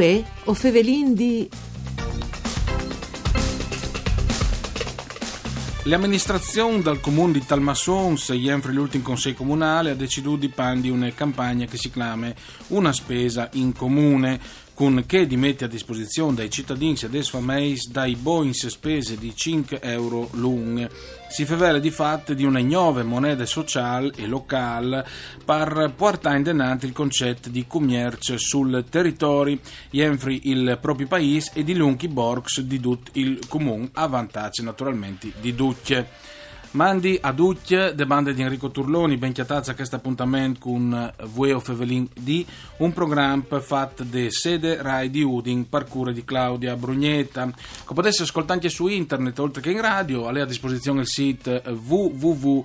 Uè, o fevelin di... L'amministrazione dal comune di Talmassons, ieri l'ultimo consiglio comunale, ha deciso di pandi una campagna che si chiama Una spesa in comune, con che di mette a disposizione dai cittadini e dei famiglie dai boins spese di 5 euro l'un. Si favela di fatto di una nuova moneta sociale e locale per portare in denante il concetto di commercio sul territorio, ieri il proprio paese e di lunghi borgs di tutto il comune, a vantaggio naturalmente di tutti. Mandi a Ducchie, de bande di Enrico Turloni, ben chiatazza questo appuntamento con Vueo Fevelin di un programma fatto de sede Rai di Udin, parcure di Claudia Brugnetta. Che potesse ascoltare anche su internet, oltre che in radio, a lei a disposizione il sito www.fvg.rai.it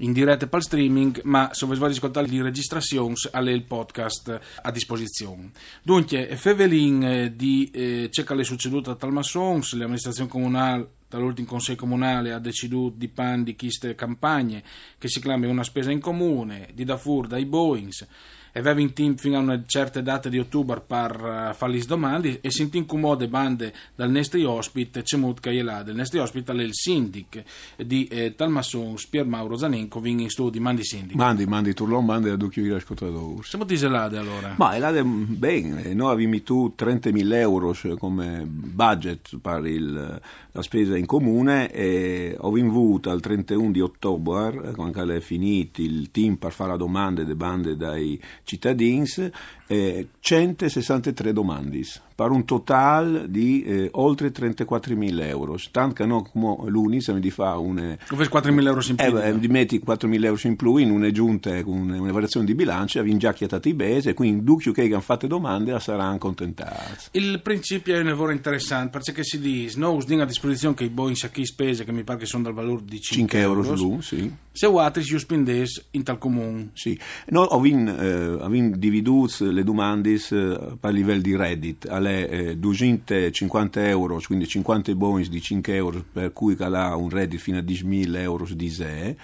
in diretta per streaming, ma se volete ascoltare le registrazioni, ha il podcast a disposizione. Dunque, Fevelin eh, di eh, Cecca le succedute a Talmassons, l'amministrazione comunale dall'ultimo consiglio comunale ha deciso di pan di queste campagne che si chiama una spesa in comune, di Dafur dai Boeings e aveva in team fino a una certa data di ottobre per uh, fare le domande e si incomode bande dal nostro ospite Cemut Caielà del nostro ospite è il sindic di eh, Talmasson Pier Mauro Zanenco viene in studio. Mandi sindic. Mandi mandi Turlon mandi a Ducchio di ascoltatore siamo di Zelade allora. Ma Elade bene noi abbiamo tu 30.000 euro come budget per il, la spesa in comune e ho vinto al 31 di ottobre quando è finito il team per fare la domanda delle bande dai cittadini eh, 163 domande per un total di eh, oltre 34.000 euro. Tanto che no, come l'Unis mi di fa un... 4.000 euro in più. Eh, metti 4.000 euro in più in una giunta con una variazione di bilancio, abbiamo già chiatato i base, quindi ducchio che hanno fatto domande saranno accontentati. Il principio è un lavoro interessante, perché si dice, no, a disposizione che i boi in chi spese, che mi pare che sono dal valore di 5, 5 euro, euro sì. Se altri si spendesse in tal comune. Sì, noi abbiamo eh, dividuto le domande eh, per livello di reddit, alle eh, 250 euro, quindi 50 bonus di 5 euro per cui ha un reddito fino a 10.000 euro di sé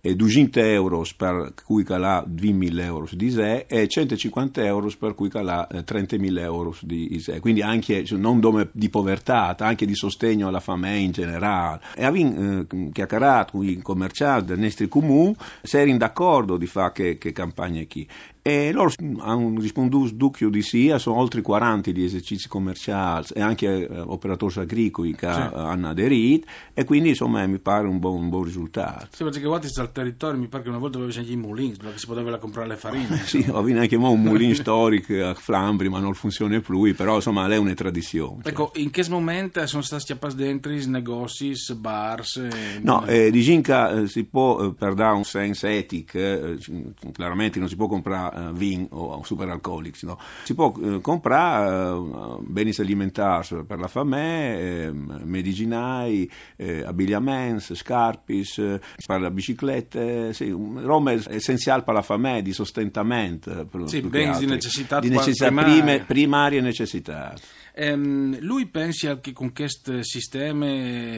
e 200 euro per cui ha 20.000 euro di sé e 150 euro per cui ha 30.000 euro di sé. Quindi anche non dome di povertà, anche di sostegno alla famiglia in generale. E abbiamo eh, chiacchierato con i commercianti del nostro comune, se erano d'accordo di fare che, che campagne qui. E loro hanno risponduto ducchio di sì, sono oltre 40 gli esercizi commerciali e anche eh, operatori agricoli che sì. hanno aderito e quindi insomma mi pare un buon, un buon risultato. Sì, perché guardi al territorio, mi pare che una volta aveva anche i mulini, perché si poteva comprare le farine. sì, ho visto anche un mulino storico a Flambri, ma non funziona più, però insomma lei è una tradizione. Ecco, in che momento sono stati appasi dentro i negozi, bars? E... No, eh, di Ginca eh, si può, eh, per dare un senso etico, eh, chiaramente non si può comprare uh, vin o superalcolici. No? Si può uh, comprare beni alimentari per la famiglia, eh, medicinai, eh, abbigliamenti, scarpis, per la bicicletta, sì, roba essenziale per la famiglia, di sostentamento. Per, sì, beni di necessità, di necessità primarie. primarie necessità. Ehm, lui pensa che con questo sistema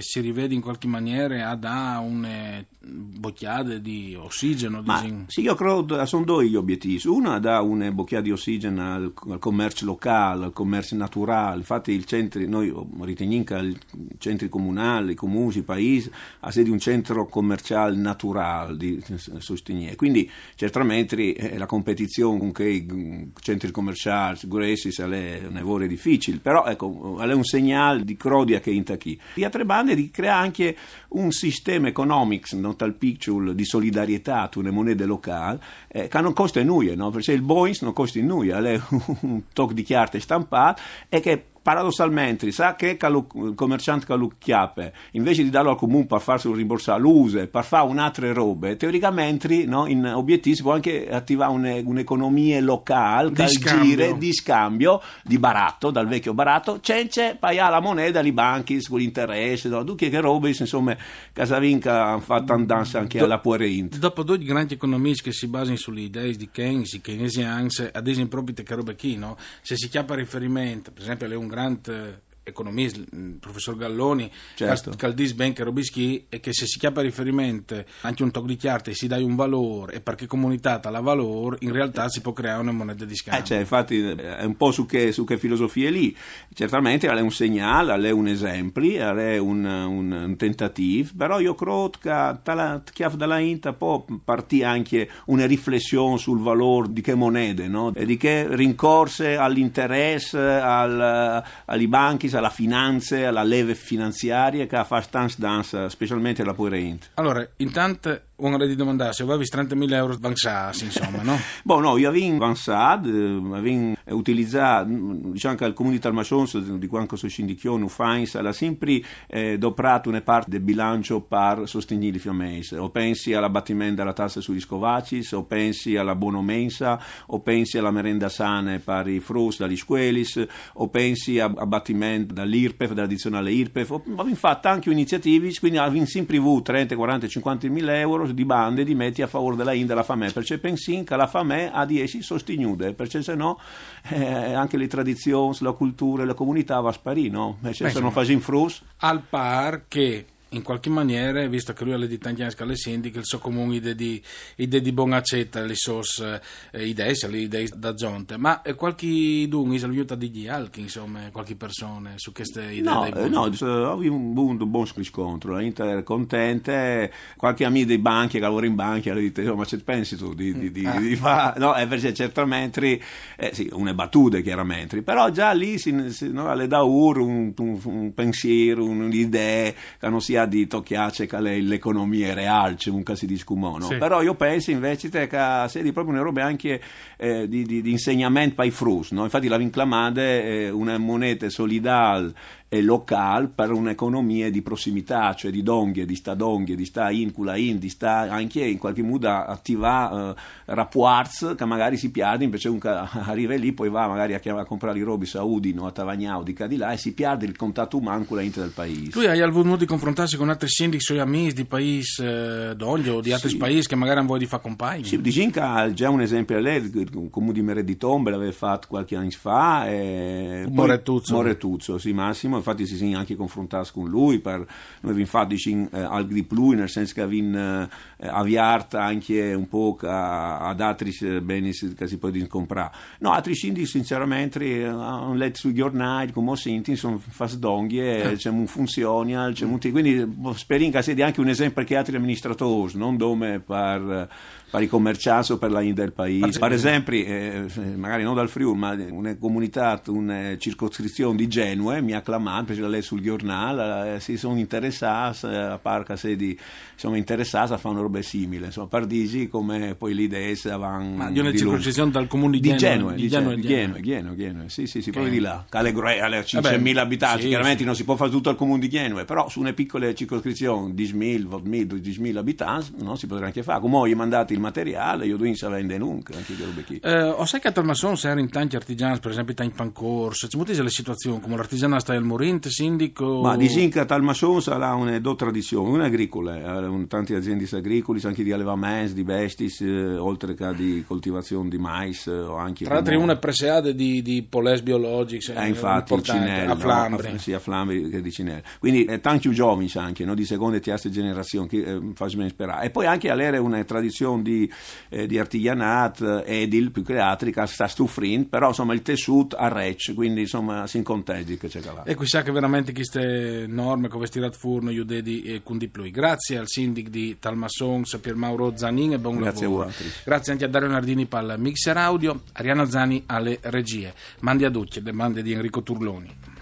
si rivede in qualche maniera a dare un bocchiate di ossigeno? Ma, sì, io credo che sono due gli obiettivi. Uno è dare una bocchiata di ossigeno al, al, commercio locale, al commercio naturale. Infatti, il centro, noi riteniamo che i centri comunali, i comuni, i paesi, ha di un centro commerciale naturale di sostenere. Quindi, certamente, eh, la competizione con i centri commerciali, grossi, è un lavoro difficile però ecco, è un segnale di Crodia che in qui. Di altre bande di creare anche un sistema economico, non tal picture, di solidarietà tra le monete locali, eh, che non costa nulla, no? perché il Boeing non costa nulla, è un tocco di chiarte stampato e che paradossalmente, sa che il commerciante chiappe, invece di darlo al comune per farsi rimborsare l'use, per fare un'altra roba, teoricamente no, in obiettivi si può anche attivare un, un'economia locale di scambio. di scambio di baratto, dal vecchio baratto, c'è, c'è paia la moneta, i banchi con l'interesse, no, tutte che robe, insomma, Casavinca ha fatto andanza anche Do, alla Puerint. Dopo due grandi economisti che si basano sulle idee di Keynes, i keynesiani, ad esempio proprio che robe qui, no? se si chiama riferimento, per esempio, a un grande economista, il professor Galloni, Certo. cal- Caldis Benche Robischi, è che se si chiama riferimento anche un tocco di chiarte e si dà un valore e perché comunità ha valore, in realtà si può creare una moneta di scambio. Eh, cioè, infatti eh, è un po' su che, su che filosofie lì. Certamente è un segnale, è un esempio, è un, un, un tentativo, però io credo che dalla chiave della Inta può partire anche una riflessione sul valore di che monete, no? e di che rincorse all'interesse, al, agli banchi, alla finanza, alla leve finanziaria che fa stans danza, specialmente la pure Int. Allora, intanto uno di se avevi 30.000 euro avanzati, insomma, no? Boh, no, io avevo avanzato, eh, avevo utilizzato, mm, diciamo che al comune di Talmasons, di quando sono scindichione, Uffains, ha sempre eh, doprato una parte del bilancio per sostenere i fiammesi. O pensi all'abbattimento della tassa sugli scovacis, o pensi alla bonomensa, o pensi alla merenda sana per i frus dagli squelis, o pensi all'abbattimento dall'IRPEF, dell'addizionale IRPEF. O- Avevo fatto anche iniziative, quindi avevo sempre avuto 30, 40, 50 mila euro di bande di metti a favore della India della FAME, perché pensi che la FAME ha di essi sostenute, perché se no eh, anche le tradizioni, la cultura la comunità va a sparire, no? Se non fai in frus... Al par che in qualche maniera, visto che lui ha le ditanti anche alle sindiche, il suo comune idee di, idee di buona accetta, le sue eh, idee, le idee da zonte, ma eh, qualche dunque si aiuta di gli altri, insomma, qualche persona su queste idee No, eh, no, ho avuto un buon, buon riscontro, la Inter era contenta, qualche amico dei banchi che lavora in banca le dite, "Oh, ma ce pensi tu di, di, di, di fare? No, è perché certamente, eh, sì, una battuta chiaramente, però già lì si, si, no, le dà un, un, un pensiero, un'idea che non sia di tocchiace che le- l'economia reale, c'è un caso di scumono, Sì. però io penso invece che sia proprio una roba anche eh, di, di, di insegnamento per i frus, no? infatti la vinclamade è una moneta solidale locale per un'economia di prossimità, cioè di donghe, di sta donghe, di sta incula in, di sta anche in qualche modo attivare eh, rapporti che magari si pierde, invece un arriva lì poi va magari a, chiamare, a comprare i robi a Udino, a Tavagnao, di Cadilà e si perde il contatto umano con la Inter del paese. Lui hai avuto modo di confrontarsi con altri sindici, suoi amici di paesi eh, d'Oglio o di altri Sì. paesi che magari non vuoi di fare compagni? Sì, di Ginca già un esempio a lei, il comune di Mere di Tombe l'aveva fatto qualche anno fa. E Moretuzzo. Moretuzzo, sì, Massimo, infatti si sono anche confrontati con lui, per, noi abbiamo fatto diciamo, eh, al di più, nel senso che abbiamo eh, avviato anche un po' a- ad altri eh, beni che si possono comprare. No, altri scindi sinceramente eh, hanno letto sui giornali, come ho sentito, sono fasdonghi c'è un funziona, c'è un- quindi speriamo che sia anche un esempio che altri amministratori, non dome per, per i commercianti o per la del paese. Per esempio, eh, magari non dal Friuli, ma una comunità, una circoscrizione di Genue mi ha acclamato, perché lei sul giornale, eh, si sono interessati, eh, a Parca Sedi, sono interessati a fare una roba simile, insomma, per dirci come poi l'idea vanno Ma di una circoncisione dal comune di di Genova, di di Genova, di Genova. Genova, Genova, Genova, sì, sì, sì, Che- proprio di là. Alle, alle Vabbè, 5.000 abitanti, sì, chiaramente sì. non si può fare tutto al comune di Genova, però su una piccola circoscrizione, 10.000, 20.000, 12.000 abitanti, no, si potrà anche fare. Come ho mandato il materiale, io devo sapere nunca, anche che robe chi. Eh, ho sai che a Talmasson in tanti artigiani, per esempio in Pancors, c'è molte delle situazioni, come l'artigiana sta al Morinte, sindico... Ma di Zinca Talmasson sarà una due tradizioni, una agricola, eh, un- tante aziende agricole, anche di allevamento, di bestis, eh, oltre che di coltivazione di mais, eh, anche Tra l'altro una preseade di, di Poles Biologics, Eh, infatti, Cinelli, a no? Flambri. A- sì, a Flambri che di Cinelli. Quindi eh, tanti giovani anche, no? di seconda e terza generazione, che eh, fa sperare. E poi anche all'era una tradizione di, eh, di artigianat, eh, edil, più che che sta stuffrin, però insomma il tessuto a rec, quindi insomma si incontesti che c'è là. E qui sa che veramente queste norme come stirat furno, iudedi e cundi plui. Grazie al sindic di Talmasson, Pier Mauro Zanin e buon Grazie a lavoro. voi. Grazie anche a Dario Nardini per il mixer audio, Ariana Zani alle regie. Mandi a Ducci, domande di Enrico Turloni.